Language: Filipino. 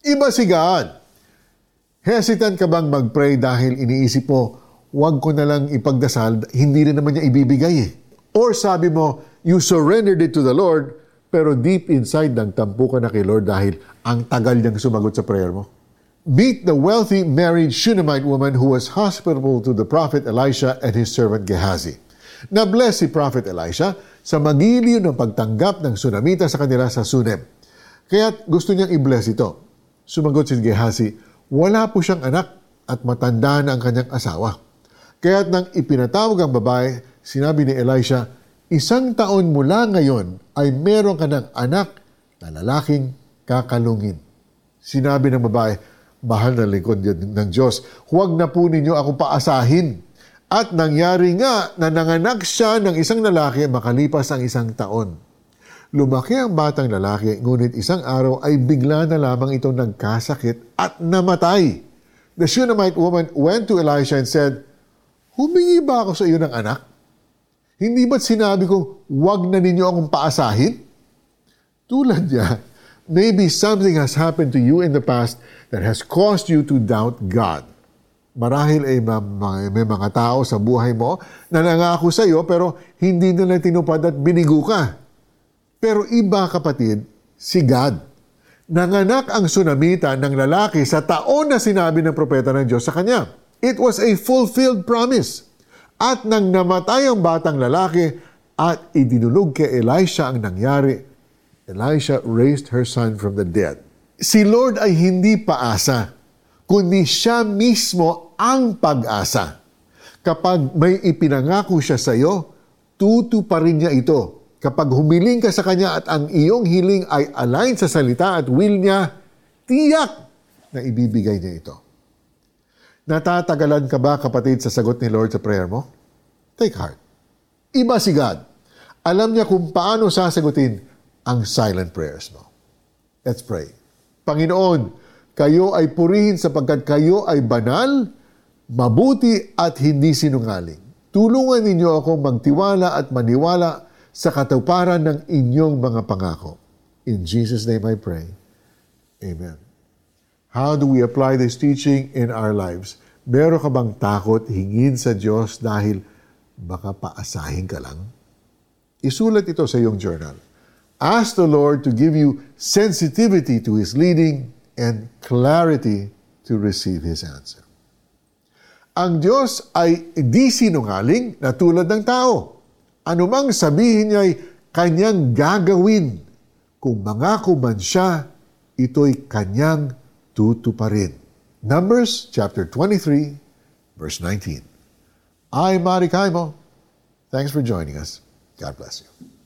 Iba si God. Hesitant ka bang mag-pray dahil iniisip mo, huwag ko na lang ipagdasal, hindi rin naman niya ibibigay eh. Or sabi mo, you surrendered it to the Lord, pero deep inside nang tampo ka na kay Lord dahil ang tagal niyang sumagot sa prayer mo. Meet the wealthy married Shunammite woman who was hospitable to the prophet Elisha and his servant Gehazi. Na-bless si Prophet Elisha sa magiliw ng pagtanggap ng Sunamita sa kanila sa Sunem. Kaya't gusto niyang i-bless ito. Sumagot si Gehazi, wala po siyang anak at matanda na ang kanyang asawa. Kaya't nang ipinatawag ang babae, sinabi ni Elisha, isang taon mula ngayon ay meron ka ng anak na lalaking kakalungin. Sinabi ng babae, mahal na lingkod ng Diyos, huwag na po ninyo ako paasahin at nangyari nga na nanganak siya ng isang lalaki makalipas ang isang taon. Lumaki ang batang lalaki, ngunit isang araw ay bigla na lamang itong nagkasakit at namatay. The Shunammite woman went to Elisha and said, Humingi ba ako sa iyo ng anak? Hindi ba't sinabi ko, huwag na ninyo akong paasahin? Tulad niya, maybe something has happened to you in the past that has caused you to doubt God. Marahil ay may mga tao sa buhay mo na nangako sa iyo pero hindi nila tinupad at binigo ka. Pero iba kapatid, si God. Nanganak ang sunamita ng lalaki sa taon na sinabi ng propeta ng Diyos sa kanya. It was a fulfilled promise. At nang namatay ang batang lalaki at idinulog kay Elisha ang nangyari, Elisha raised her son from the dead. Si Lord ay hindi paasa kundi siya mismo ang pag-asa. Kapag may ipinangako siya sa iyo, tutuparin niya ito. Kapag humiling ka sa Kanya at ang iyong hiling ay align sa salita at will niya, tiyak na ibibigay niya ito. Natatagalan ka ba kapatid sa sagot ni Lord sa prayer mo? Take heart. Iba si God. Alam niya kung paano sasagutin ang silent prayers mo. Let's pray. Panginoon, kayo ay purihin sapagkat kayo ay banal, mabuti at hindi sinungaling. Tulungan ninyo ako magtiwala at maniwala sa katuparan ng inyong mga pangako. In Jesus' name I pray. Amen. How do we apply this teaching in our lives? Meron ka bang takot hingin sa Diyos dahil baka paasahin ka lang? Isulat ito sa iyong journal. Ask the Lord to give you sensitivity to His leading and clarity to receive His answer. Ang Diyos ay di sinungaling na tulad ng tao. Anumang sabihin niya ay kanyang gagawin. Kung mangako man siya, ito'y kanyang tutuparin. Numbers chapter 23, verse 19. I'm Mari Kaimo. Thanks for joining us. God bless you.